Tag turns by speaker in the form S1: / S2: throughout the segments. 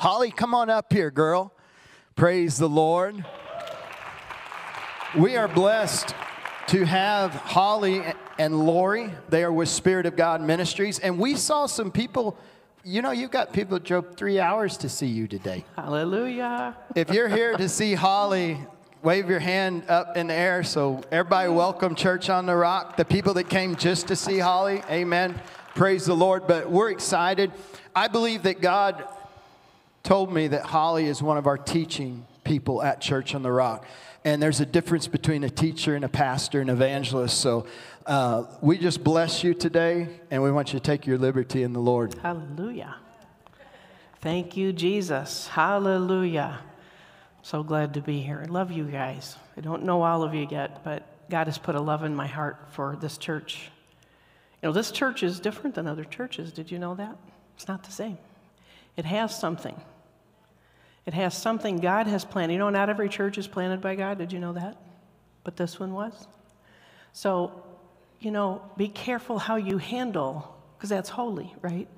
S1: Holly, come on up here, girl. Praise the Lord. We are blessed to have Holly and Lori. They are with Spirit of God Ministries. And we saw some people, you know, you've got people that drove three hours to see you today.
S2: Hallelujah.
S1: If you're here to see Holly, wave your hand up in the air. So, everybody, welcome Church on the Rock. The people that came just to see Holly, amen. Praise the Lord. But we're excited. I believe that God told me that Holly is one of our teaching people at Church on the Rock. And there's a difference between a teacher and a pastor and evangelist. So uh, we just bless you today, and we want you to take your liberty in the Lord.
S2: Hallelujah. Thank you, Jesus. Hallelujah. So glad to be here. I love you guys. I don't know all of you yet, but God has put a love in my heart for this church. You know, this church is different than other churches. Did you know that? It's not the same. It has something. It has something God has planted. You know, not every church is planted by God. Did you know that? But this one was. So, you know, be careful how you handle, because that's holy, right?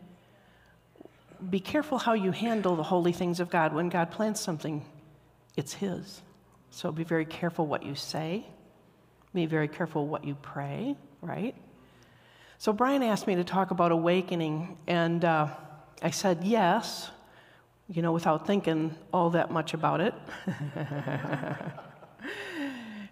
S2: Be careful how you handle the holy things of God. When God plants something, it's His. So be very careful what you say. Be very careful what you pray, right? So Brian asked me to talk about awakening, and uh, I said yes you know, without thinking all that much about it.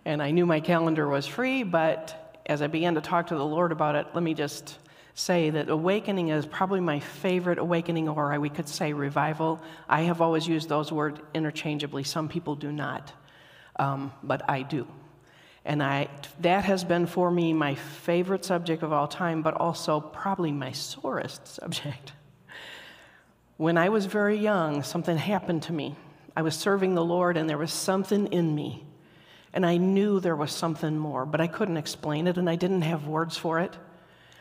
S2: and I knew my calendar was free, but as I began to talk to the Lord about it, let me just say that awakening is probably my favorite awakening, or we could say revival. I have always used those words interchangeably. Some people do not, um, but I do. And I, that has been for me my favorite subject of all time, but also probably my sorest subject. When I was very young, something happened to me. I was serving the Lord, and there was something in me. And I knew there was something more, but I couldn't explain it, and I didn't have words for it.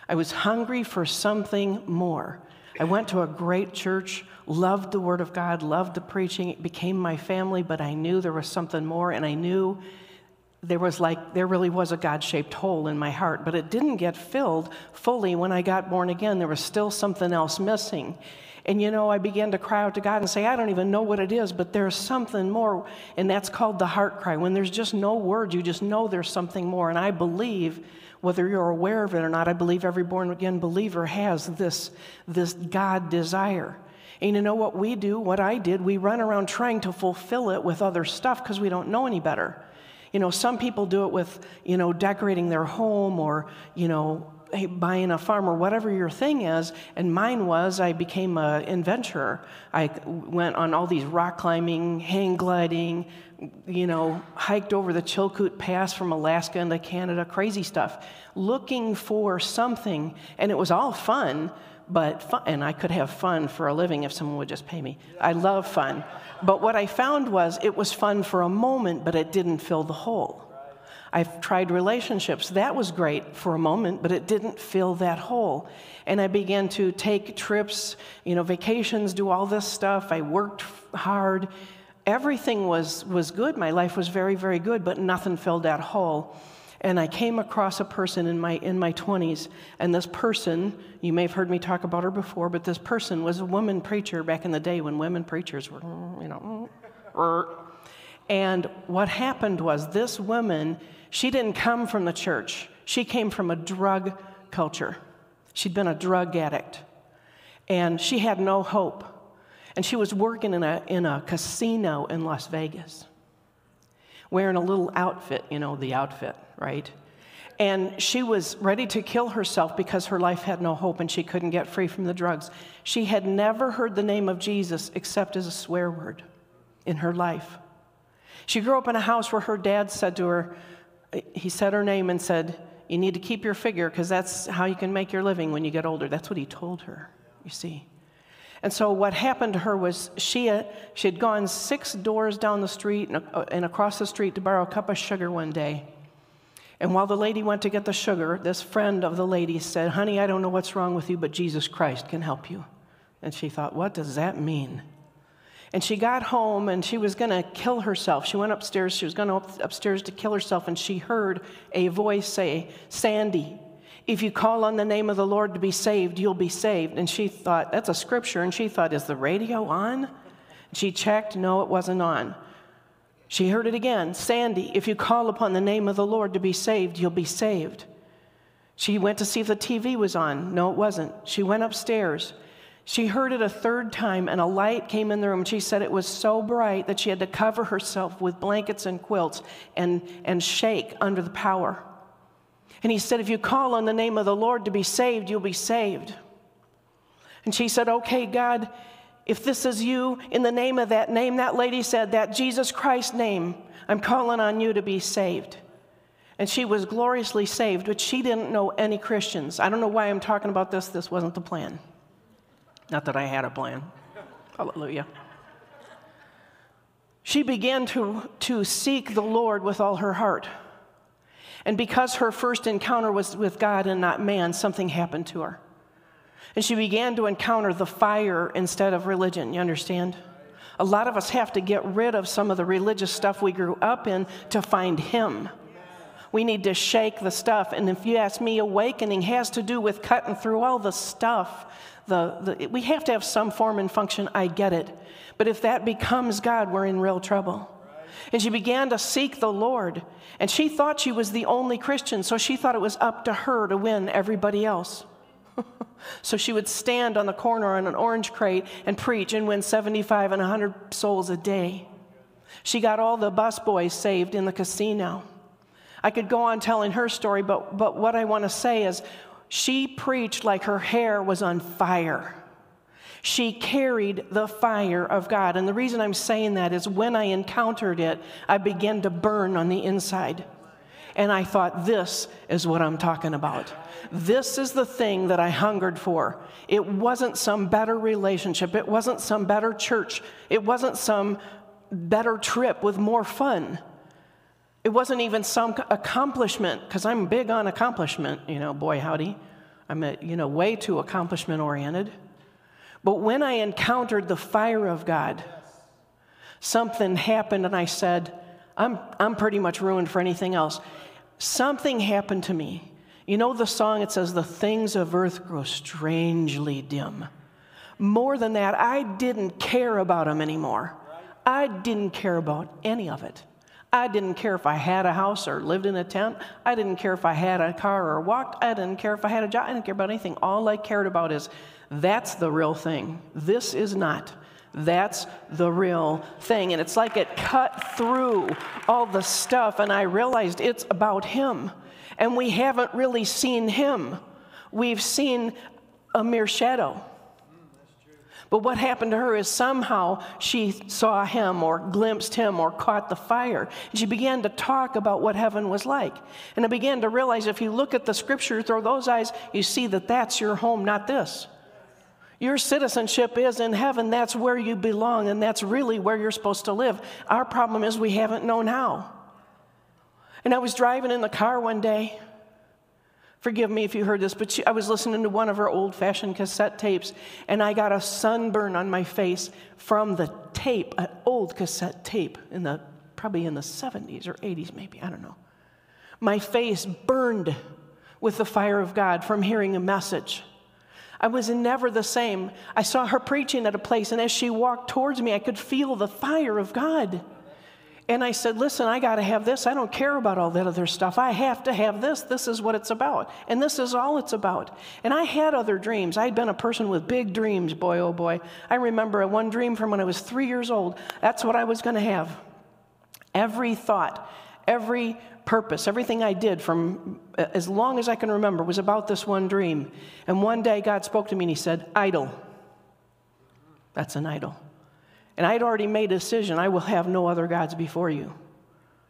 S2: I was hungry for something more. I went to a great church, loved the Word of God, loved the preaching. It became my family, but I knew there was something more, and I knew there was like, there really was a God shaped hole in my heart, but it didn't get filled fully when I got born again. There was still something else missing. And you know, I began to cry out to God and say, I don't even know what it is, but there's something more. And that's called the heart cry. When there's just no word, you just know there's something more. And I believe, whether you're aware of it or not, I believe every born again believer has this, this God desire. And you know what we do, what I did, we run around trying to fulfill it with other stuff because we don't know any better. You know, some people do it with, you know, decorating their home or, you know, buying a farm or whatever your thing is. And mine was I became an adventurer. I went on all these rock climbing, hang gliding, you know, hiked over the Chilkoot Pass from Alaska into Canada, crazy stuff, looking for something. And it was all fun, but fun, and I could have fun for a living if someone would just pay me. I love fun. But what I found was it was fun for a moment, but it didn't fill the hole. I've tried relationships. That was great for a moment, but it didn't fill that hole. And I began to take trips, you know, vacations, do all this stuff. I worked hard. Everything was, was good. My life was very, very good, but nothing filled that hole. And I came across a person in my, in my 20s, and this person, you may have heard me talk about her before, but this person was a woman preacher back in the day when women preachers were, you know, and what happened was this woman she didn't come from the church, she came from a drug culture. She'd been a drug addict, and she had no hope. And she was working in a, in a casino in Las Vegas, wearing a little outfit, you know, the outfit, right? And she was ready to kill herself because her life had no hope and she couldn't get free from the drugs. She had never heard the name of Jesus except as a swear word in her life. She grew up in a house where her dad said to her, he said her name and said, You need to keep your figure because that's how you can make your living when you get older. That's what he told her, you see. And so what happened to her was she, uh, she had gone six doors down the street and, uh, and across the street to borrow a cup of sugar one day. And while the lady went to get the sugar, this friend of the lady said, Honey, I don't know what's wrong with you, but Jesus Christ can help you. And she thought, What does that mean? And she got home and she was going to kill herself. She went upstairs. She was going up, upstairs to kill herself. And she heard a voice say, Sandy, if you call on the name of the Lord to be saved, you'll be saved. And she thought, that's a scripture. And she thought, is the radio on? She checked, no, it wasn't on. She heard it again Sandy, if you call upon the name of the Lord to be saved, you'll be saved. She went to see if the TV was on. No, it wasn't. She went upstairs. She heard it a third time, and a light came in the room. She said it was so bright that she had to cover herself with blankets and quilts and, and shake under the power. And he said, If you call on the name of the Lord to be saved, you'll be saved. And she said, Okay, God, if this is you, in the name of that name, that lady said, that Jesus Christ name, I'm calling on you to be saved. And she was gloriously saved, but she didn't know any Christians. I don't know why I'm talking about this. This wasn't the plan. Not that I had a plan. Hallelujah. She began to, to seek the Lord with all her heart. And because her first encounter was with God and not man, something happened to her. And she began to encounter the fire instead of religion. You understand? A lot of us have to get rid of some of the religious stuff we grew up in to find Him. We need to shake the stuff. And if you ask me, awakening has to do with cutting through all the stuff. The, the, we have to have some form and function, I get it. But if that becomes God, we're in real trouble. And she began to seek the Lord. And she thought she was the only Christian, so she thought it was up to her to win everybody else. so she would stand on the corner on an orange crate and preach and win 75 and 100 souls a day. She got all the busboys saved in the casino. I could go on telling her story, but, but what I want to say is she preached like her hair was on fire. She carried the fire of God. And the reason I'm saying that is when I encountered it, I began to burn on the inside. And I thought, this is what I'm talking about. This is the thing that I hungered for. It wasn't some better relationship, it wasn't some better church, it wasn't some better trip with more fun. It wasn't even some accomplishment, because I'm big on accomplishment, you know, boy, howdy. I'm, a, you know, way too accomplishment oriented. But when I encountered the fire of God, something happened, and I said, I'm, I'm pretty much ruined for anything else. Something happened to me. You know the song, it says, The things of earth grow strangely dim. More than that, I didn't care about them anymore. I didn't care about any of it. I didn't care if I had a house or lived in a tent. I didn't care if I had a car or walked. I didn't care if I had a job. I didn't care about anything. All I cared about is that's the real thing. This is not. That's the real thing. And it's like it cut through all the stuff, and I realized it's about Him. And we haven't really seen Him, we've seen a mere shadow. But what happened to her is somehow she saw him or glimpsed him or caught the fire. And she began to talk about what heaven was like. And I began to realize if you look at the scripture through those eyes, you see that that's your home, not this. Your citizenship is in heaven. That's where you belong, and that's really where you're supposed to live. Our problem is we haven't known how. And I was driving in the car one day. Forgive me if you heard this, but she, I was listening to one of her old fashioned cassette tapes, and I got a sunburn on my face from the tape, an old cassette tape in the probably in the 70s or 80s, maybe, I don't know. My face burned with the fire of God from hearing a message. I was never the same. I saw her preaching at a place, and as she walked towards me, I could feel the fire of God. And I said, Listen, I got to have this. I don't care about all that other stuff. I have to have this. This is what it's about. And this is all it's about. And I had other dreams. I'd been a person with big dreams, boy, oh boy. I remember one dream from when I was three years old. That's what I was going to have. Every thought, every purpose, everything I did from uh, as long as I can remember was about this one dream. And one day God spoke to me and He said, Idol. That's an idol. And I'd already made a decision I will have no other gods before you.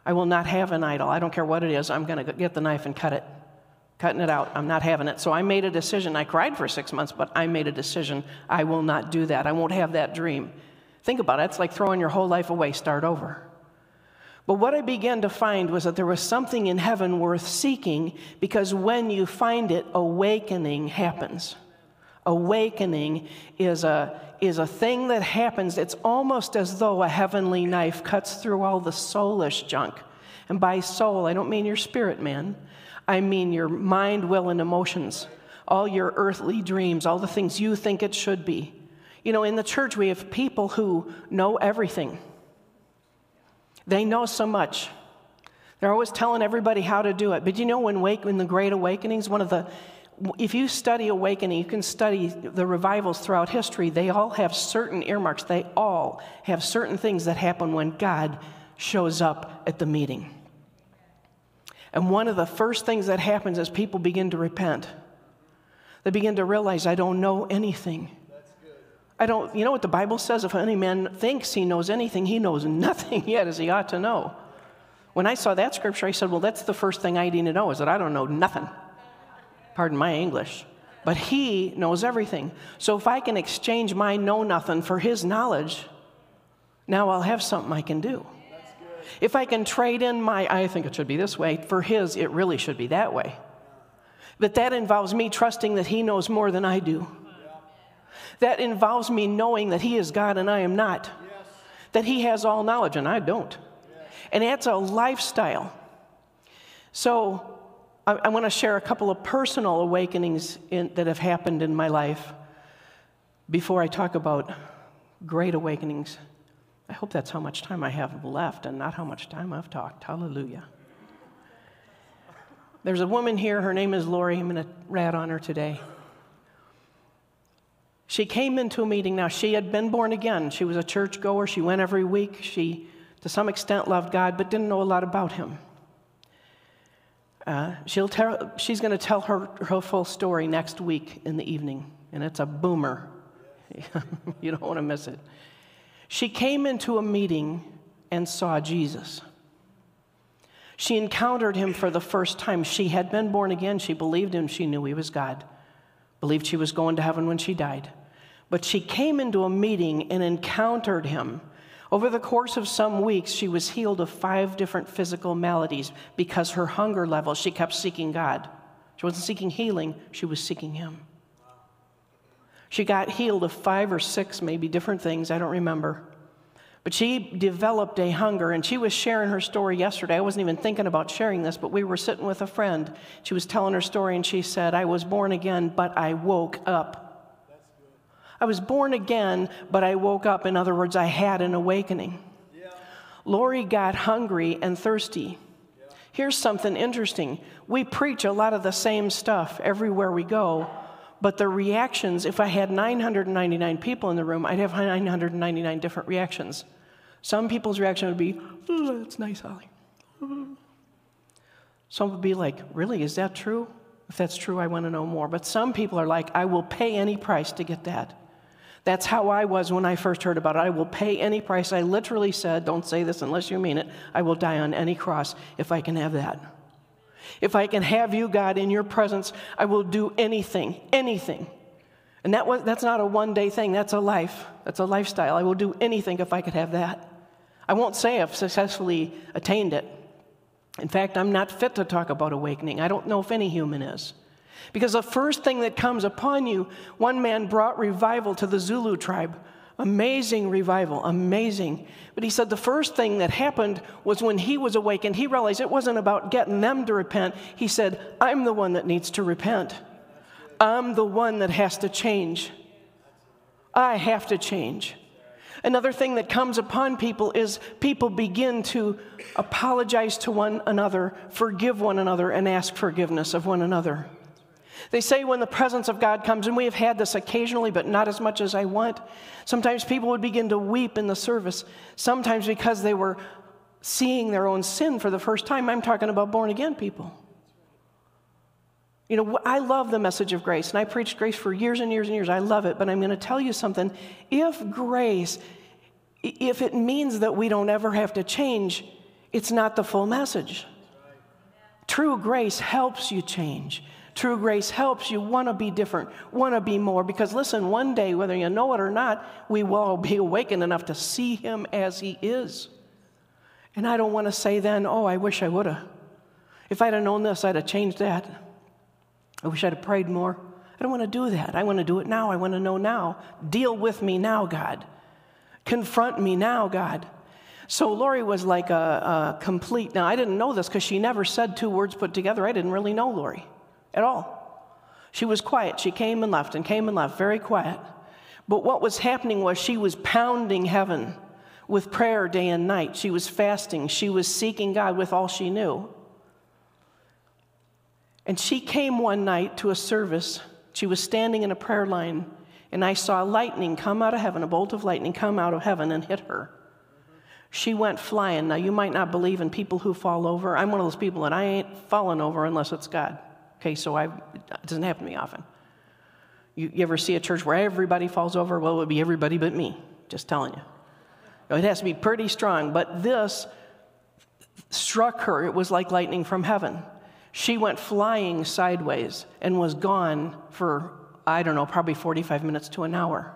S2: I will not have an idol. I don't care what it is. I'm going to get the knife and cut it. Cutting it out. I'm not having it. So I made a decision. I cried for six months, but I made a decision. I will not do that. I won't have that dream. Think about it. It's like throwing your whole life away, start over. But what I began to find was that there was something in heaven worth seeking because when you find it, awakening happens. Awakening is a, is a thing that happens. It's almost as though a heavenly knife cuts through all the soulish junk. And by soul, I don't mean your spirit, man. I mean your mind, will, and emotions. All your earthly dreams, all the things you think it should be. You know, in the church, we have people who know everything. They know so much. They're always telling everybody how to do it. But you know, when, wake, when the Great Awakenings, one of the, if you study awakening, you can study the revivals throughout history. They all have certain earmarks. They all have certain things that happen when God shows up at the meeting. And one of the first things that happens is people begin to repent. They begin to realize, I don't know anything. I don't, you know what the Bible says? If any man thinks he knows anything, he knows nothing yet as he ought to know. When I saw that scripture, I said, Well, that's the first thing I need to know is that I don't know nothing. Pardon my English. But he knows everything. So if I can exchange my know nothing for his knowledge, now I'll have something I can do. If I can trade in my, I think it should be this way, for his, it really should be that way. But that involves me trusting that he knows more than I do. That involves me knowing that he is God and I am not. That he has all knowledge and I don't. And that's a lifestyle. So I, I want to share a couple of personal awakenings in, that have happened in my life before I talk about great awakenings. I hope that's how much time I have left and not how much time I've talked. Hallelujah. There's a woman here, her name is Lori. I'm going to rat on her today. She came into a meeting. Now, she had been born again. She was a church goer. She went every week. She to some extent loved God, but didn't know a lot about Him. Uh, she'll tell, she's going to tell her, her full story next week in the evening, and it's a boomer. you don't want to miss it. She came into a meeting and saw Jesus. She encountered him for the first time. She had been born again. She believed him. She knew he was God. Believed she was going to heaven when she died. But she came into a meeting and encountered him over the course of some weeks, she was healed of five different physical maladies because her hunger level, she kept seeking God. She wasn't seeking healing, she was seeking Him. She got healed of five or six, maybe different things, I don't remember. But she developed a hunger, and she was sharing her story yesterday. I wasn't even thinking about sharing this, but we were sitting with a friend. She was telling her story, and she said, I was born again, but I woke up. I was born again, but I woke up. In other words, I had an awakening. Yeah. Lori got hungry and thirsty. Yeah. Here's something interesting. We preach a lot of the same stuff everywhere we go, but the reactions, if I had 999 people in the room, I'd have 999 different reactions. Some people's reaction would be, that's nice, Holly. Some would be like, really, is that true? If that's true, I want to know more. But some people are like, I will pay any price to get that. That's how I was when I first heard about it. I will pay any price. I literally said, Don't say this unless you mean it. I will die on any cross if I can have that. If I can have you, God, in your presence, I will do anything, anything. And that was, that's not a one day thing, that's a life. That's a lifestyle. I will do anything if I could have that. I won't say I've successfully attained it. In fact, I'm not fit to talk about awakening. I don't know if any human is. Because the first thing that comes upon you, one man brought revival to the Zulu tribe. Amazing revival, amazing. But he said the first thing that happened was when he was awakened, he realized it wasn't about getting them to repent. He said, I'm the one that needs to repent. I'm the one that has to change. I have to change. Another thing that comes upon people is people begin to apologize to one another, forgive one another, and ask forgiveness of one another. They say when the presence of God comes, and we have had this occasionally, but not as much as I want. Sometimes people would begin to weep in the service, sometimes because they were seeing their own sin for the first time. I'm talking about born again people. You know, I love the message of grace, and I preached grace for years and years and years. I love it, but I'm going to tell you something. If grace, if it means that we don't ever have to change, it's not the full message. True grace helps you change. True grace helps you want to be different, want to be more. Because listen, one day, whether you know it or not, we will all be awakened enough to see Him as He is. And I don't want to say then, oh, I wish I would have. If I'd have known this, I'd have changed that. I wish I'd have prayed more. I don't want to do that. I want to do it now. I want to know now. Deal with me now, God. Confront me now, God. So Lori was like a, a complete. Now, I didn't know this because she never said two words put together. I didn't really know Lori at all. She was quiet. She came and left and came and left, very quiet. But what was happening was she was pounding heaven with prayer day and night. She was fasting. She was seeking God with all she knew. And she came one night to a service. She was standing in a prayer line, and I saw lightning come out of heaven, a bolt of lightning come out of heaven and hit her. She went flying. Now, you might not believe in people who fall over. I'm one of those people that I ain't falling over unless it's God. Okay, so I, it doesn't happen to me often. You, you ever see a church where everybody falls over? Well, it would be everybody but me, just telling you. It has to be pretty strong, but this struck her. It was like lightning from heaven. She went flying sideways and was gone for, I don't know, probably 45 minutes to an hour.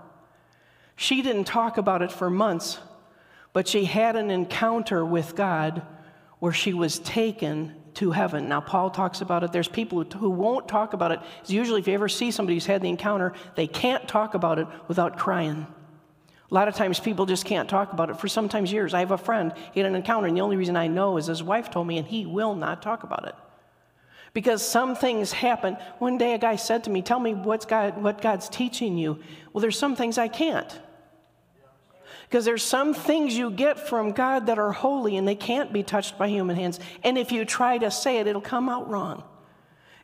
S2: She didn't talk about it for months, but she had an encounter with God where she was taken to heaven. Now, Paul talks about it. There's people who, won't talk about it. It's usually, if you ever see somebody who's had the encounter, they can't talk about it without crying. A lot of times people just can't talk about it for sometimes years. I have a friend, he had an encounter, and the only reason I know is his wife told me, and he will not talk about it. Because some things happen. One day a guy said to me, Tell me what's God, what God's teaching you. Well, there's some things I can't. Because there's some things you get from God that are holy and they can't be touched by human hands. And if you try to say it, it'll come out wrong.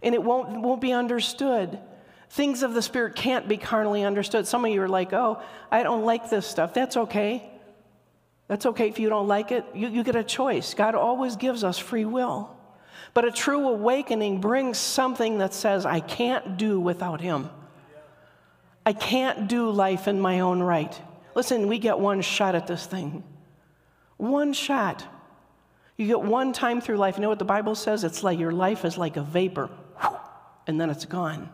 S2: And it won't, won't be understood. Things of the Spirit can't be carnally understood. Some of you are like, oh, I don't like this stuff. That's okay. That's okay if you don't like it. You, you get a choice. God always gives us free will. But a true awakening brings something that says, I can't do without Him. I can't do life in my own right. Listen, we get one shot at this thing. One shot. You get one time through life. You know what the Bible says? It's like your life is like a vapor, and then it's gone.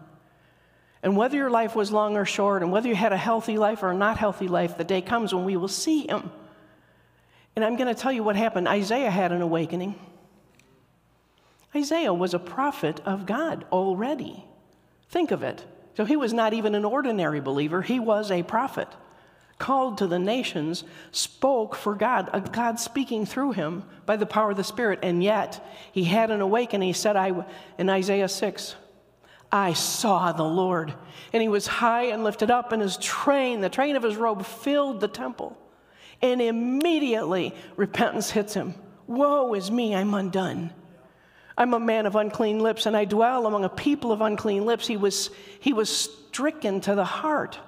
S2: And whether your life was long or short, and whether you had a healthy life or a not healthy life, the day comes when we will see Him. And I'm going to tell you what happened. Isaiah had an awakening. Isaiah was a prophet of God already. Think of it. So he was not even an ordinary believer, he was a prophet. Called to the nations, spoke for God, a God speaking through him by the power of the Spirit. And yet, he had an awakening. He said I, in Isaiah 6, I saw the Lord. And he was high and lifted up, and his train, the train of his robe, filled the temple. And immediately repentance hits him. Woe is me, I'm undone. I'm a man of unclean lips, and I dwell among a people of unclean lips. He was, he was stricken to the heart.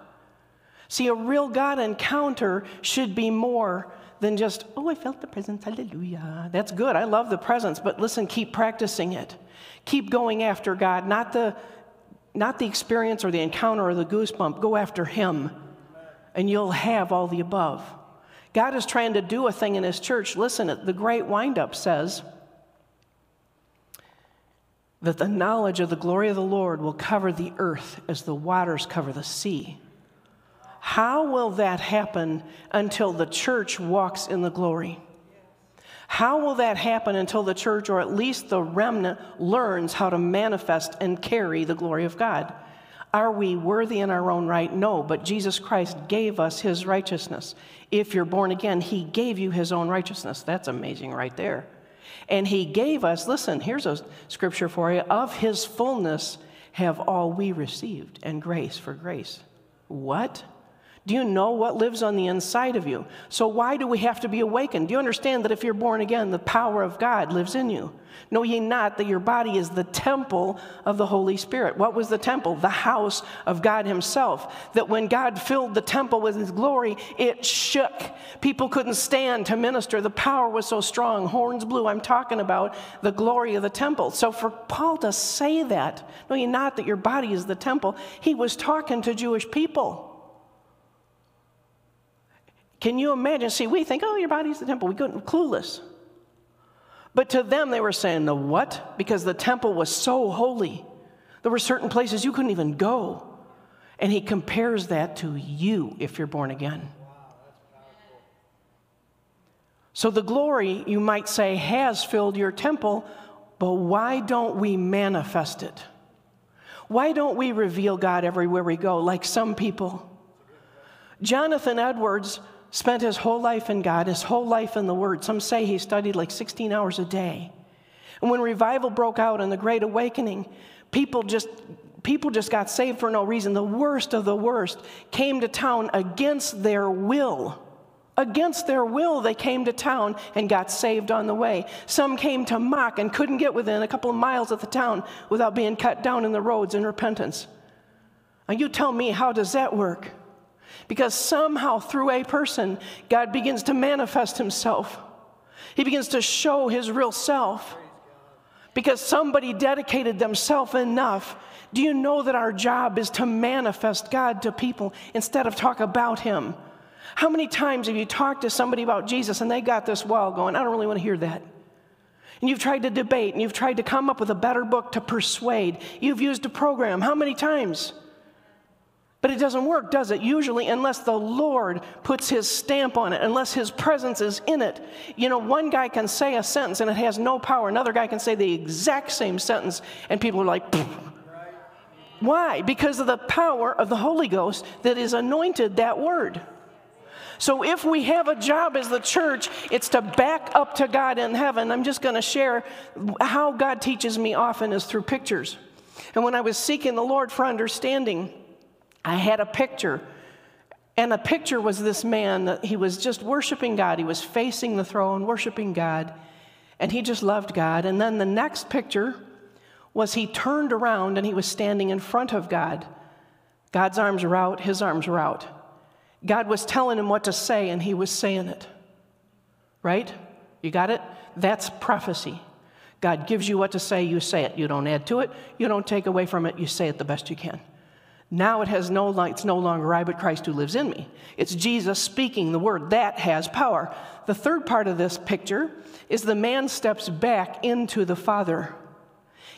S2: See, a real God encounter should be more than just, oh, I felt the presence, hallelujah. That's good. I love the presence, but listen, keep practicing it. Keep going after God, not the, not the experience or the encounter or the goosebump. Go after Him, and you'll have all the above. God is trying to do a thing in His church. Listen, the great windup says, that the knowledge of the glory of the Lord will cover the earth as the waters cover the sea. How will that happen until the church walks in the glory? How will that happen until the church, or at least the remnant, learns how to manifest and carry the glory of God? Are we worthy in our own right? No, but Jesus Christ gave us his righteousness. If you're born again, he gave you his own righteousness. That's amazing right there. And he gave us, listen, here's a scripture for you of his fullness have all we received, and grace for grace. What? Do you know what lives on the inside of you? So, why do we have to be awakened? Do you understand that if you're born again, the power of God lives in you? Know ye not that your body is the temple of the Holy Spirit? What was the temple? The house of God Himself. That when God filled the temple with His glory, it shook. People couldn't stand to minister. The power was so strong. Horns blew. I'm talking about the glory of the temple. So, for Paul to say that, know ye not that your body is the temple, he was talking to Jewish people. Can you imagine? See, we think, oh, your body's the temple. We couldn't, clueless. But to them, they were saying, the what? Because the temple was so holy. There were certain places you couldn't even go. And he compares that to you if you're born again. So the glory, you might say, has filled your temple, but why don't we manifest it? Why don't we reveal God everywhere we go, like some people? Jonathan Edwards spent his whole life in God, his whole life in the Word. Some say he studied like 16 hours a day. And when revival broke out in the Great Awakening, people just people just got saved for no reason. The worst of the worst came to town against their will. Against their will, they came to town and got saved on the way. Some came to mock and couldn't get within a couple of miles of the town without being cut down in the roads in repentance. Now, you tell me, how does that work? Because somehow, through a person, God begins to manifest himself. He begins to show his real self. Because somebody dedicated themselves enough. Do you know that our job is to manifest God to people instead of talk about him? How many times have you talked to somebody about Jesus and they got this wall going, I don't really want to hear that? And you've tried to debate and you've tried to come up with a better book to persuade. You've used a program. How many times? But it doesn't work, does it? Usually, unless the Lord puts his stamp on it, unless his presence is in it. You know, one guy can say a sentence and it has no power. Another guy can say the exact same sentence and people are like, why? Because of the power of the Holy Ghost that is anointed that word. So, if we have a job as the church, it's to back up to God in heaven. I'm just going to share how God teaches me often is through pictures. And when I was seeking the Lord for understanding, I had a picture. And the picture was this man that he was just worshiping God. He was facing the throne, worshiping God, and he just loved God. And then the next picture was he turned around and he was standing in front of God. God's arms were out, his arms were out. God was telling him what to say, and he was saying it. Right? You got it? That's prophecy. God gives you what to say, you say it. You don't add to it, you don't take away from it, you say it the best you can. Now it has no it's no longer I, but Christ who lives in me. It's Jesus speaking the word. That has power. The third part of this picture is the man steps back into the Father.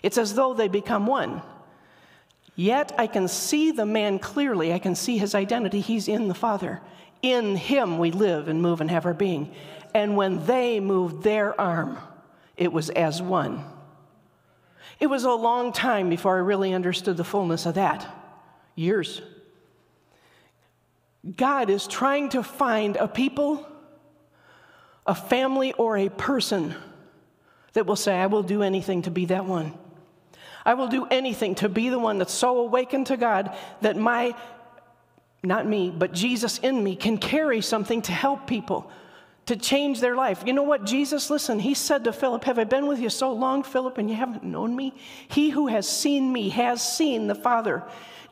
S2: It's as though they become one. Yet I can see the man clearly. I can see his identity. He's in the Father. In him we live and move and have our being. And when they moved their arm, it was as one. It was a long time before I really understood the fullness of that. Years. God is trying to find a people, a family, or a person that will say, I will do anything to be that one. I will do anything to be the one that's so awakened to God that my, not me, but Jesus in me can carry something to help people, to change their life. You know what? Jesus, listen, he said to Philip, Have I been with you so long, Philip, and you haven't known me? He who has seen me has seen the Father.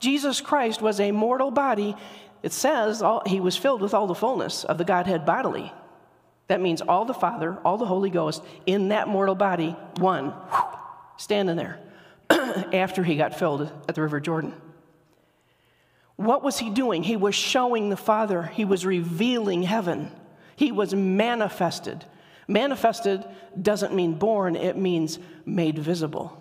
S2: Jesus Christ was a mortal body. It says all, he was filled with all the fullness of the Godhead bodily. That means all the Father, all the Holy Ghost in that mortal body, one, standing there. after he got filled at the River Jordan. What was he doing? He was showing the Father, he was revealing heaven, he was manifested. Manifested doesn't mean born, it means made visible.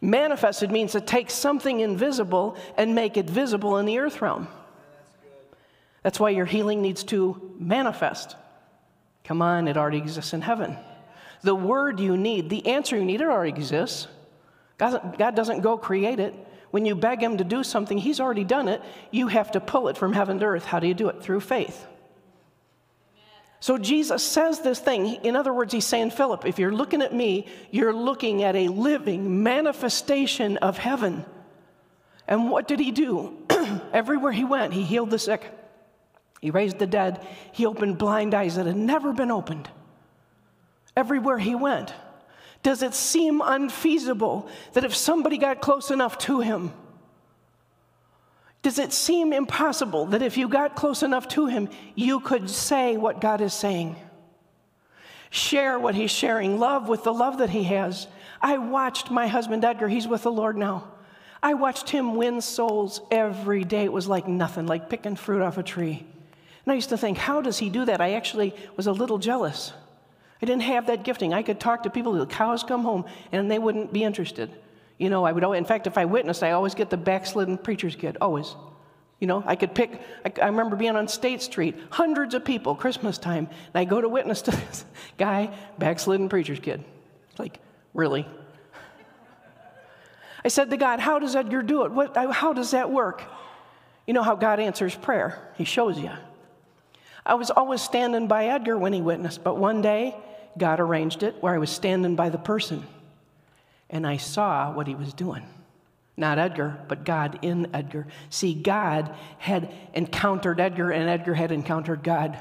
S2: Manifested means to take something invisible and make it visible in the earth realm. That's why your healing needs to manifest. Come on, it already exists in heaven. The word you need, the answer you need, it already exists. God doesn't go create it. When you beg Him to do something, He's already done it. You have to pull it from heaven to earth. How do you do it? Through faith. So Jesus says this thing. In other words, He's saying, Philip, if you're looking at me, you're looking at a living manifestation of heaven. And what did He do? Everywhere He went, He healed the sick, He raised the dead, He opened blind eyes that had never been opened. Everywhere He went. Does it seem unfeasible that if somebody got close enough to him, does it seem impossible that if you got close enough to him, you could say what God is saying? Share what he's sharing, love with the love that he has. I watched my husband Edgar, he's with the Lord now. I watched him win souls every day. It was like nothing, like picking fruit off a tree. And I used to think, how does he do that? I actually was a little jealous. I didn't have that gifting. I could talk to people, the cows come home, and they wouldn't be interested. You know, I would, in fact, if I witnessed, I always get the backslidden preacher's kid, always. You know, I could pick, I, I, remember being on State Street, hundreds of people, Christmas time, and I go to witness to this guy, backslidden preacher's kid. Like, really? I said to God, How does Edgar do it? What, how does that work? You know how God answers prayer, He shows you. I was always standing by Edgar when he witnessed, but one day God arranged it where I was standing by the person and I saw what he was doing. Not Edgar, but God in Edgar. See, God had encountered Edgar, and Edgar had encountered God.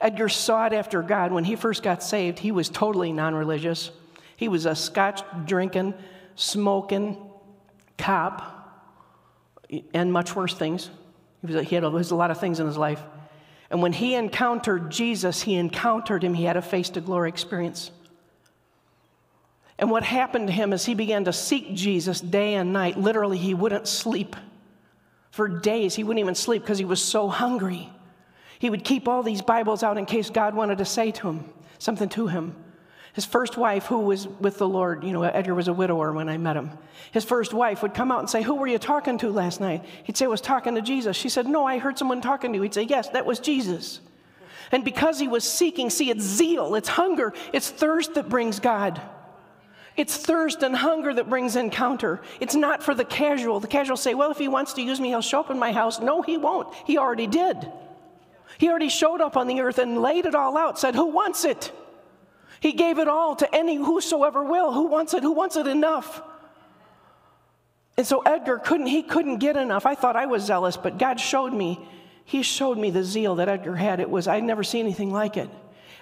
S2: Edgar sought after God. When he first got saved, he was totally non religious. He was a scotch drinking, smoking cop, and much worse things. He, was, he had a, was a lot of things in his life. And when he encountered Jesus, he encountered him. He had a face to glory experience. And what happened to him is he began to seek Jesus day and night. Literally, he wouldn't sleep. For days, he wouldn't even sleep because he was so hungry. He would keep all these Bibles out in case God wanted to say to him something to him. His first wife, who was with the Lord, you know, Edgar was a widower when I met him. His first wife would come out and say, Who were you talking to last night? He'd say, I was talking to Jesus. She said, No, I heard someone talking to you. He'd say, Yes, that was Jesus. And because he was seeking, see, it's zeal, it's hunger, it's thirst that brings God. It's thirst and hunger that brings encounter. It's not for the casual. The casual say, well, if he wants to use me, he'll show up in my house. No, he won't. He already did. He already showed up on the earth and laid it all out, said, Who wants it? He gave it all to any whosoever will. Who wants it? Who wants it enough? And so Edgar couldn't, he couldn't get enough. I thought I was zealous, but God showed me, he showed me the zeal that Edgar had. It was, I'd never seen anything like it.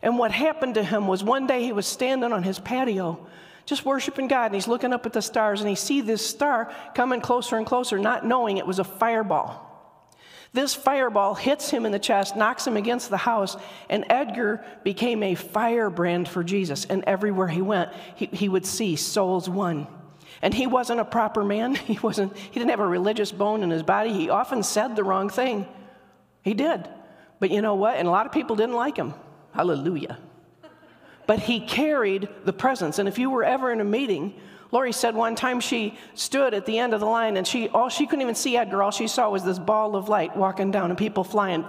S2: And what happened to him was one day he was standing on his patio just worshiping God, and he's looking up at the stars, and he see this star coming closer and closer, not knowing it was a fireball. This fireball hits him in the chest, knocks him against the house, and Edgar became a firebrand for Jesus. And everywhere he went, he, he would see souls won. And he wasn't a proper man. He wasn't, he didn't have a religious bone in his body. He often said the wrong thing. He did. But you know what? And a lot of people didn't like him. Hallelujah but he carried the presence. And if you were ever in a meeting, Lori said one time she stood at the end of the line and she all she couldn't even see Edgar. All she saw was this ball of light walking down and people flying.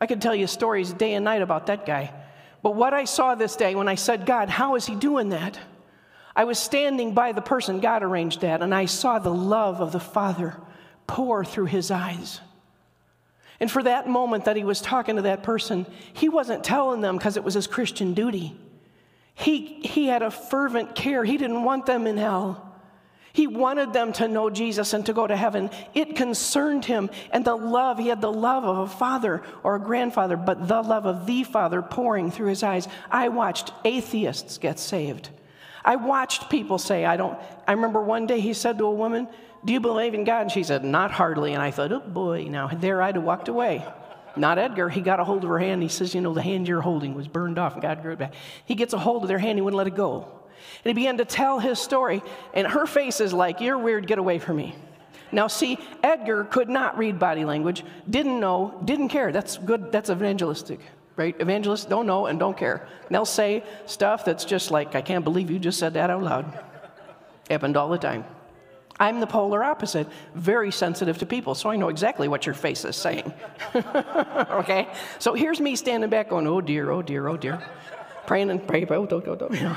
S2: I could tell you stories day and night about that guy. But what I saw this day when I said, God, how is he doing that? I was standing by the person God arranged that, and I saw the love of the Father pour through his eyes. And for that moment that he was talking to that person, he wasn't telling them because it was his Christian duty. He, he had a fervent care. He didn't want them in hell. He wanted them to know Jesus and to go to heaven. It concerned him. And the love, he had the love of a father or a grandfather, but the love of the Father pouring through his eyes. I watched atheists get saved. I watched people say, I don't. I remember one day he said to a woman, do you believe in God? And she said, Not hardly. And I thought, Oh boy, now there I'd have walked away. Not Edgar. He got a hold of her hand. He says, You know, the hand you're holding was burned off, and God grew it back. He gets a hold of their hand, he wouldn't let it go. And he began to tell his story, and her face is like, You're weird, get away from me. Now, see, Edgar could not read body language, didn't know, didn't care. That's good, that's evangelistic, right? Evangelists don't know and don't care. And they'll say stuff that's just like, I can't believe you just said that out loud. Happened all the time. I'm the polar opposite, very sensitive to people, so I know exactly what your face is saying. okay? So here's me standing back going, oh dear, oh dear, oh dear. Praying and praying, oh, don't, don't, don't.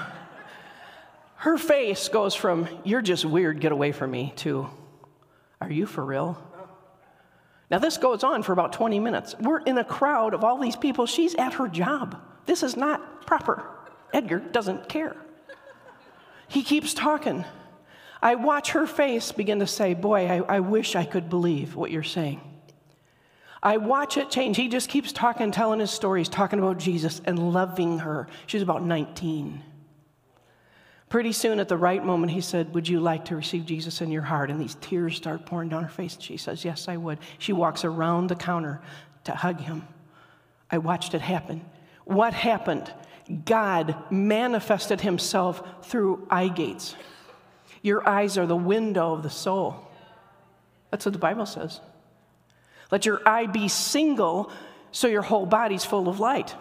S2: Her face goes from, you're just weird, get away from me, to, are you for real? Now, this goes on for about 20 minutes. We're in a crowd of all these people. She's at her job. This is not proper. Edgar doesn't care. He keeps talking. I watch her face begin to say, Boy, I, I wish I could believe what you're saying. I watch it change. He just keeps talking, telling his stories, talking about Jesus and loving her. She's about 19. Pretty soon, at the right moment, he said, Would you like to receive Jesus in your heart? And these tears start pouring down her face. And she says, Yes, I would. She walks around the counter to hug him. I watched it happen. What happened? God manifested himself through eye gates. Your eyes are the window of the soul. That's what the Bible says. Let your eye be single so your whole body's full of light.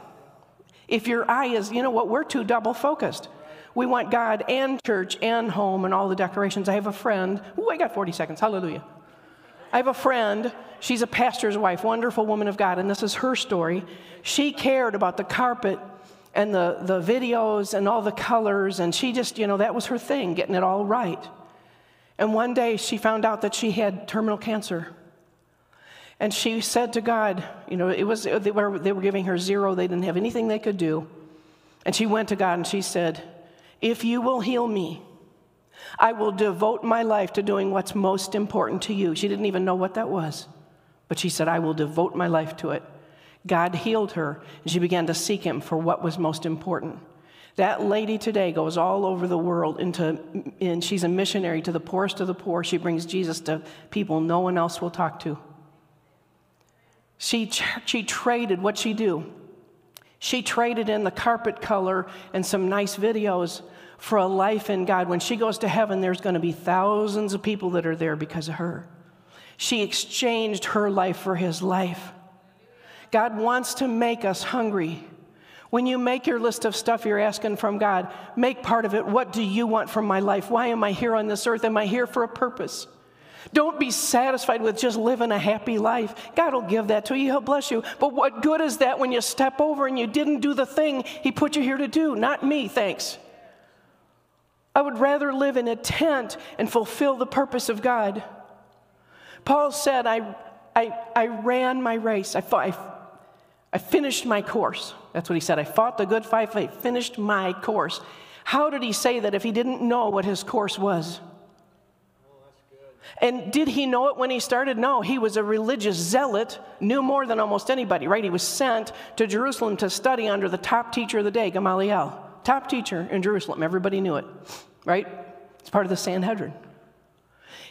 S2: If your eye is, you know what, we're too double focused. We want God and church and home and all the decorations. I have a friend, oh, I got 40 seconds, hallelujah. I have a friend, she's a pastor's wife, wonderful woman of God, and this is her story. She cared about the carpet and the, the videos and all the colors, and she just, you know, that was her thing, getting it all right. And one day she found out that she had terminal cancer. And she said to God, you know, it was, they were, they were giving her zero, they didn't have anything they could do. And she went to God and she said, If you will heal me, I will devote my life to doing what's most important to you. She didn't even know what that was, but she said, I will devote my life to it. God healed her, and she began to seek Him for what was most important. That lady today goes all over the world into, and she's a missionary to the poorest of the poor. She brings Jesus to people no one else will talk to. She, she traded what she do. She traded in the carpet color and some nice videos for a life in God. When she goes to heaven, there's going to be thousands of people that are there because of her. She exchanged her life for his life. God wants to make us hungry. When you make your list of stuff you're asking from God, make part of it what do you want from my life? Why am I here on this earth? Am I here for a purpose? Don't be satisfied with just living a happy life. God will give that to you, He'll bless you. But what good is that when you step over and you didn't do the thing He put you here to do? Not me, thanks. I would rather live in a tent and fulfill the purpose of God. Paul said, I, I, I ran my race. I, fought, I, I finished my course. That's what he said. I fought the good fight, I finished my course. How did he say that if he didn't know what his course was? And did he know it when he started? No, he was a religious zealot, knew more than almost anybody, right? He was sent to Jerusalem to study under the top teacher of the day, Gamaliel. Top teacher in Jerusalem. Everybody knew it, right? It's part of the Sanhedrin.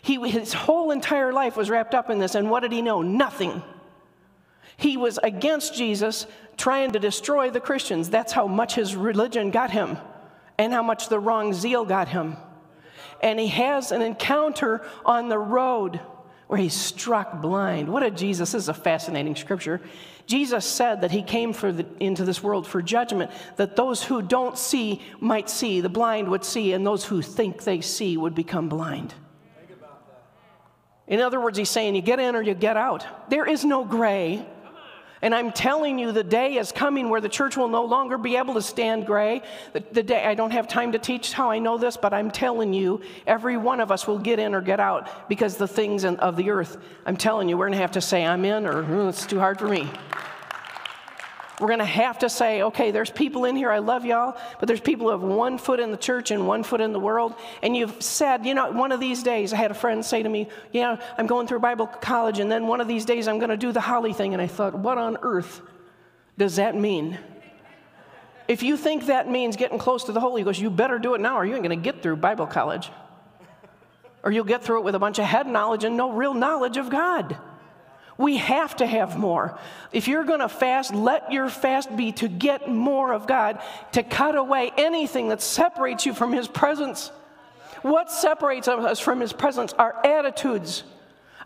S2: He, his whole entire life was wrapped up in this, and what did he know? Nothing. He was against Jesus, trying to destroy the Christians. That's how much his religion got him, and how much the wrong zeal got him. And he has an encounter on the road where he's struck blind. What a Jesus! This is a fascinating scripture. Jesus said that he came the, into this world for judgment, that those who don't see might see, the blind would see, and those who think they see would become blind. In other words, he's saying you get in or you get out. There is no gray. And I'm telling you, the day is coming where the church will no longer be able to stand gray. The, the, day, I don't have time to teach how I know this, but I'm telling you, every one of us will get in or get out because the things in, of the earth, I'm telling you, we're going to have to say, I'm in or mm, it's too hard for me. We're going to have to say, okay, there's people in here, I love y'all, but there's people who have one foot in the church and one foot in the world. And you've said, you know, one of these days, I had a friend say to me, yeah, I'm going through Bible college, and then one of these days I'm going to do the Holly thing. And I thought, what on earth does that mean? If you think that means getting close to the Holy Ghost, you better do it now, or you ain't going to get through Bible college. Or you'll get through it with a bunch of head knowledge and no real knowledge of God. We have to have more. If you're going to fast, let your fast be to get more of God, to cut away anything that separates you from His presence. What separates us from His presence? Our attitudes,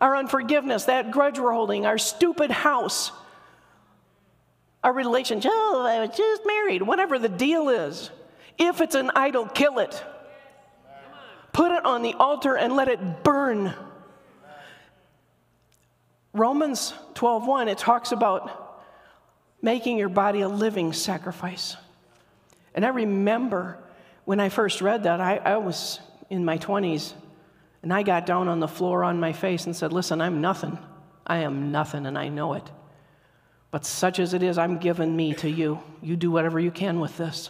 S2: our unforgiveness, that grudge we're holding, our stupid house, our relationship. Oh, I was just married, whatever the deal is. If it's an idol, kill it. Put it on the altar and let it burn. Romans 12:1 it talks about making your body a living sacrifice. And I remember when I first read that, I, I was in my 20s, and I got down on the floor on my face and said, Listen, I'm nothing. I am nothing, and I know it. But such as it is, I'm giving me to you. You do whatever you can with this.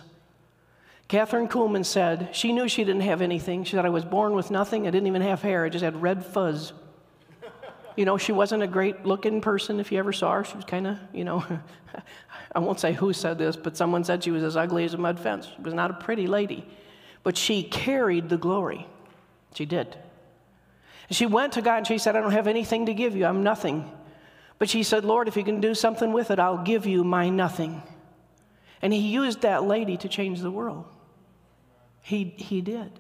S2: Kathryn Kuhlman said she knew she didn't have anything. She said, I was born with nothing. I didn't even have hair. I just had red fuzz. You know, she wasn't a great looking person if you ever saw her. She was kind of, you know, I won't say who said this, but someone said she was as ugly as a mud fence. She was not a pretty lady. But she carried the glory. She did. She went to God and she said, I don't have anything to give you. I'm nothing. But she said, Lord, if you can do something with it, I'll give you my nothing. And he used that lady to change the world. He, he did.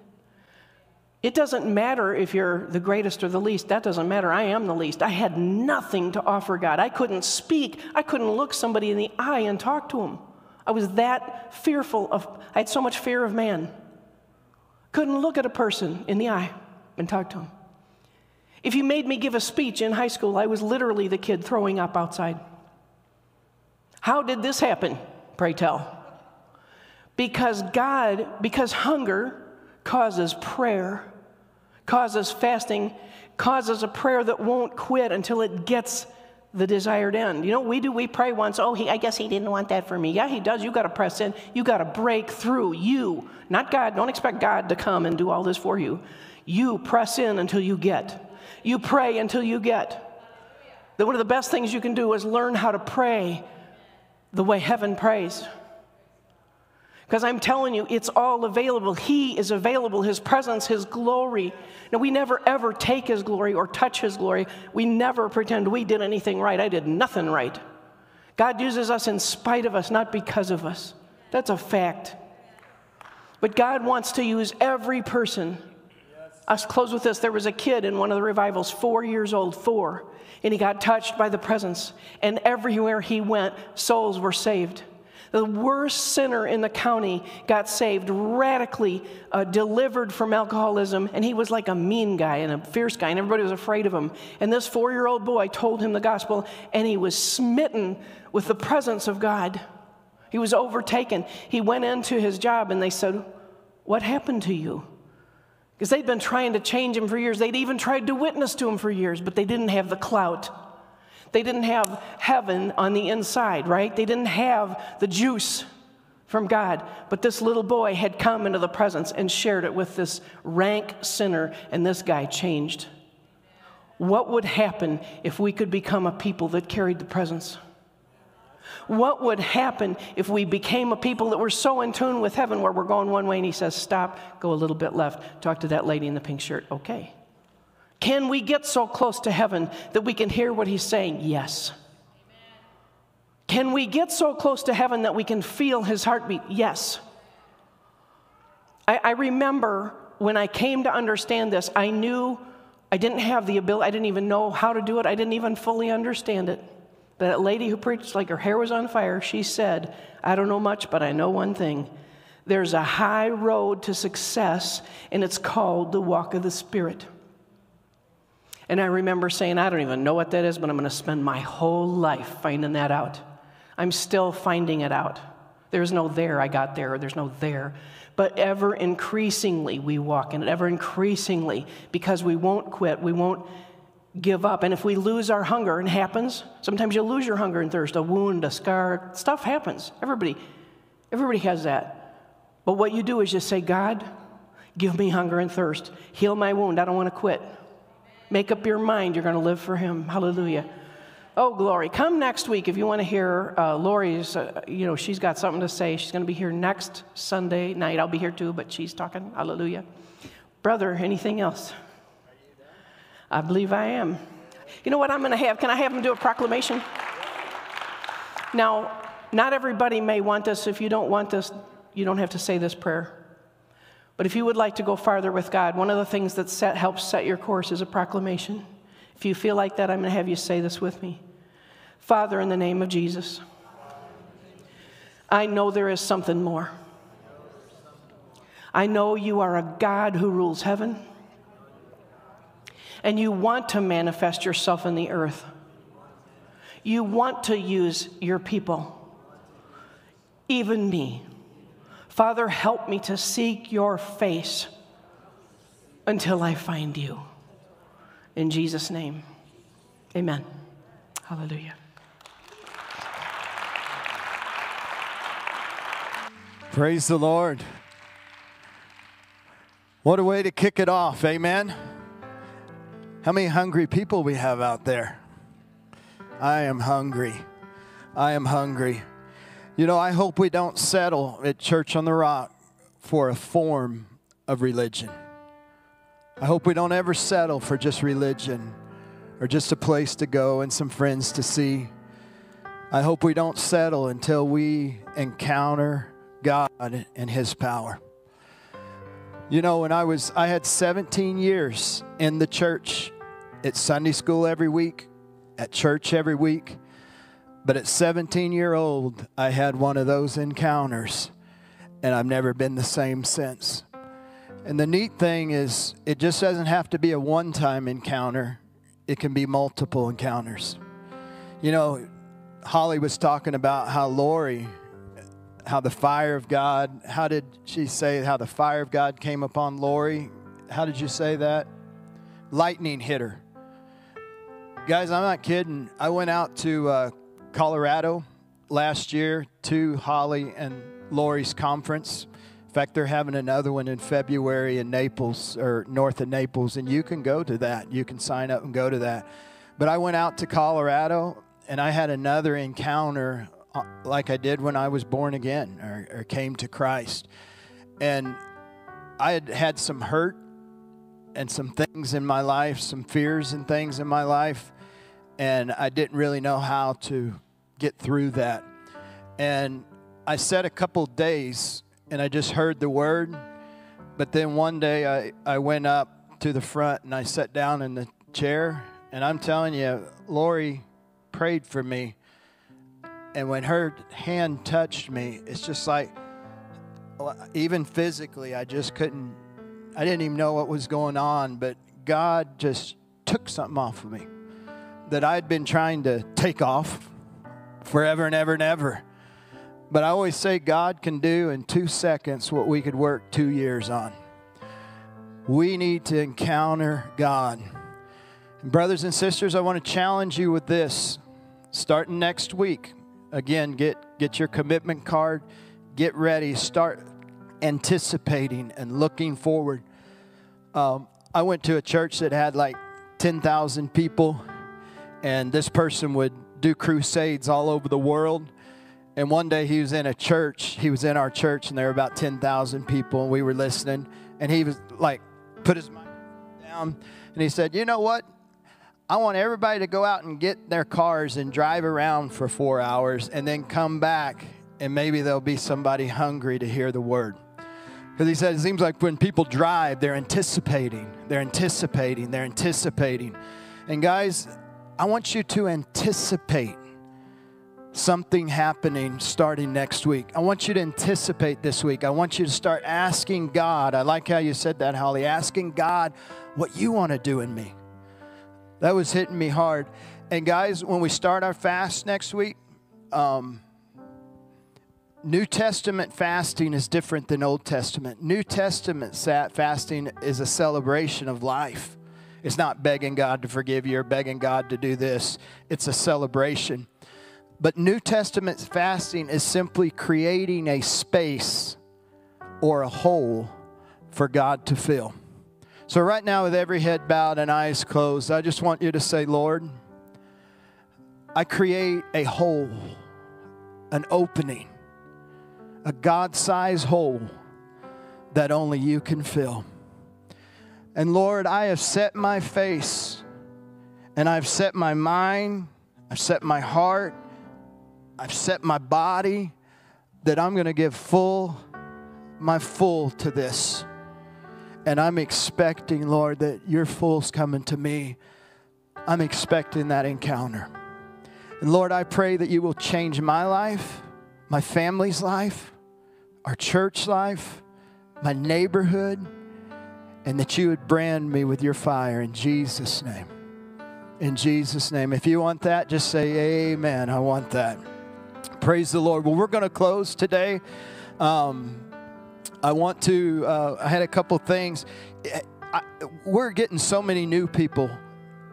S2: It doesn't matter if you're the greatest or the least. That doesn't matter. I am the least. I had nothing to offer God. I couldn't speak. I couldn't look somebody in the eye and talk to him. I was that fearful of, I had so much fear of man. Couldn't look at a person in the eye and talk to him. If you made me give a speech in high school, I was literally the kid throwing up outside. How did this happen, pray tell? Because God, because hunger causes prayer causes fasting, causes a prayer that won't quit until it gets the desired end. You know we do? We pray once, oh, he, I guess he didn't want that for me. Yeah, he does. You got to press in. You got to break through. You, not God. Don't expect God to come and do all this for you. You press in until you get. You pray until you get. That one of the best things you can do is learn how to pray the way heaven prays. Because I'm telling you, it's all available. He is available, His presence, His glory. Now, we never ever take His glory or touch His glory. We never pretend we did anything right. I did nothing right. God uses us in spite of us, not because of us. That's a fact. But God wants to use every person. I'll close with this. There was a kid in one of the revivals, four years old, four, and he got touched by the presence. And everywhere he went, souls were saved. The worst sinner in the county got saved, radically uh, delivered from alcoholism, and he was like a mean guy and a fierce guy, and everybody was afraid of him. And this four year old boy told him the gospel, and he was smitten with the presence of God. He was overtaken. He went into his job, and they said, What happened to you? Because they'd been trying to change him for years. They'd even tried to witness to him for years, but they didn't have the clout. They didn't have heaven on the inside, right? They didn't have the juice from God. But this little boy had come into the presence and shared it with this rank sinner, and this guy changed. What would happen if we could become a people that carried the presence? What would happen if we became a people that were so in tune with heaven where we're going one way and he says, Stop, go a little bit left, talk to that lady in the pink shirt? Okay. Can we get so close to heaven that we can hear what he's saying? Yes. Can we get so close to heaven that we can feel his heartbeat? Yes. I, I, remember when I came to understand this, I knew I didn't have the ability, I didn't even know how to do it, I didn't even fully understand it. But that lady who preached like her hair was on fire, she said, I don't know much, but I know one thing. There's a high road to success, and it's called the walk of the Spirit. And I remember saying, I don't even know what that is, but I'm going to spend my whole life finding that out. I'm still finding it out. There's no there, I got there, or there's no there. But ever increasingly, we walk in it, ever increasingly, because we won't quit, we won't give up. And if we lose our hunger, and it happens, sometimes you lose your hunger and thirst, a wound, a scar, stuff happens. Everybody, everybody has that. But what you do is just say, God, give me hunger and thirst. Heal my wound. I don't want to quit. Make up your mind you're going to live for Him. Hallelujah. Oh, glory. Come next week if you want to hear uh, Lori's, uh, you know, she's got something to say. She's going to be here next Sunday night. I'll be here too, but she's talking. Hallelujah. Brother, anything else? I believe I am. You know what I'm going to have? Can I have him do a proclamation? Now, not everybody may want this. If you don't want this, you don't have to say this prayer. But if you would like to go farther with God, one of the things that set, helps set your course is a proclamation. If you feel like that, I'm going to have you say this with me. Father, in the name of Jesus, I know there is something more. I know you are a God who rules heaven, and you want to manifest yourself in the earth. You want to use your people, even me. Father, help me to seek your face until I find you. In Jesus' name, amen. Hallelujah.
S1: Praise the Lord. What a way to kick it off, amen. How many hungry people we have out there? I am hungry. I am hungry. You know, I hope we don't settle at Church on the Rock for a form of religion. I hope we don't ever settle for just religion or just a place to go and some friends to see. I hope we don't settle until we encounter God and His power. You know, when I was, I had 17 years in the church at Sunday school every week, at church every week. But at 17 year old, I had one of those encounters, and I've never been the same since. And the neat thing is, it just doesn't have to be a one time encounter, it can be multiple encounters. You know, Holly was talking about how Lori, how the fire of God, how did she say how the fire of God came upon Lori? How did you say that? Lightning hit her. Guys, I'm not kidding. I went out to uh, Colorado last year to Holly and Lori's conference. In fact, they're having another one in February in Naples or north of Naples, and you can go to that. You can sign up and go to that. But I went out to Colorado and I had another encounter uh, like I did when I was born again or, or came to Christ. And I had had some hurt and some things in my life, some fears and things in my life, and I didn't really know how to get through that. And I said a couple days and I just heard the word, but then one day I, I went up to the front and I sat down in the chair, and I'm telling you, Lori prayed for me. And when her hand touched me, it's just like, even physically, I just couldn't, I didn't even know what was going on, but God just took something off of me that I'd been trying to take off forever and ever and ever. But I always say God can do in two seconds what we could work two years on. We need to encounter God. And brothers and sisters, I want to challenge you with this. Starting next week, again, get, get your commitment card, get ready, start anticipating and looking forward. Um, I went to a church that had like 10,000 people, and this person would do crusades all over the world. And one day he was in a church, he was in our church, and there were about 10,000 people, and we were listening. And he was like, put his mic down, and he said, You know what? I want everybody to go out and get their cars and drive around for four hours and then come back, and maybe there'll be somebody hungry to hear the word. Because he said it seems like when people drive, they're anticipating, they're anticipating, they're anticipating. And guys, I want you to anticipate something happening starting next week. I want you to anticipate this week. I want you to start asking God. I like how you said that, Holly. Asking God what you want to do in me. That was hitting me hard. And guys, when we start our fast next week, um, New Testament fasting is different than Old Testament. New Testament fasting is a celebration of life. It's not begging God to forgive you or begging God to do this, it's a celebration. But New Testament fasting is simply creating a space or a hole for God to fill. So, right now, with every head bowed and eyes closed, I just want you to say, Lord, I create a hole, an opening, a God sized hole that only you can fill. And Lord, I have set my face and I've set my mind, I've set my heart, I've set my body that I'm going to give full, my full to this. And I'm expecting, Lord, that your full's coming to me. I'm expecting that encounter. And Lord, I pray that you will change my life, my family's life, our church life, my neighborhood, and that you would brand me with your fire in Jesus' name. In Jesus' name. If you want that, just say, Amen. I want that. Praise the Lord. Well, we're going to close today. Um, I want to, uh, I had a couple things. I, we're getting so many new people.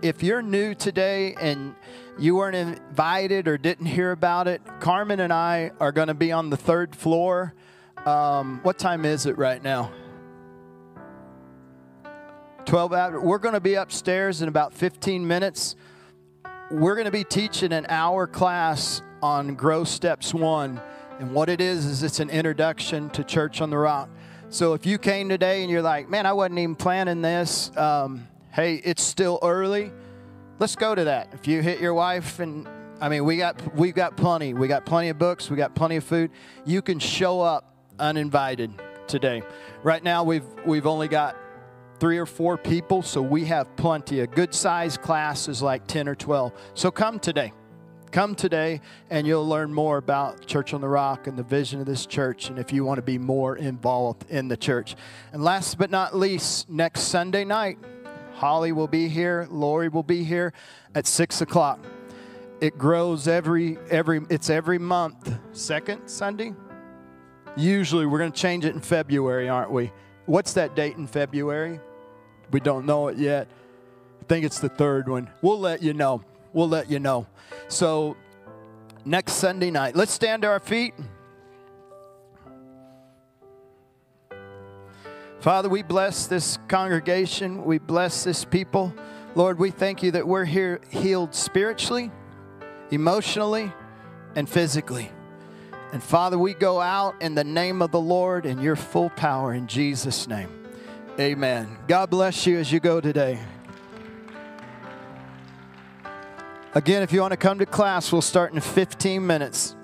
S1: If you're new today and you weren't invited or didn't hear about it, Carmen and I are going to be on the third floor. Um, what time is it right now? 12 hours. We're going to be upstairs in about 15 minutes. We're going to be teaching an hour class on Grow Steps 1 and what it is, is it's an introduction to Church on the Rock. So if you came today and you're like, man, I wasn't even planning this, um, hey, it's still early. Let's go to that. If you hit your wife and I mean, we got we've got plenty. We got plenty of books. We got plenty of food. You can show up uninvited today. Right now, we've we've only got three or four people, so we have plenty. A good sized class is like ten or twelve. So come today. Come today and you'll learn more about Church on the Rock and the vision of this church, and if you want to be more involved in the church. And last but not least, next Sunday night, Holly will be here, Lori will be here at six o'clock. It grows every every it's every month. Second Sunday? Usually we're gonna change it in February, aren't we? What's that date in February? We don't know it yet I think it's the third one. We'll let you know. We'll let you know. So, next Sunday night, let's stand to our feet. Father, we bless this congregation. We bless this people. Lord, we thank you that we're here healed spiritually, emotionally, and physically. And Father, we go out in the name of the Lord in your full power in Jesus' name. Amen. God bless you as you go today. Again, if you want to come to class, we'll start in 15 minutes.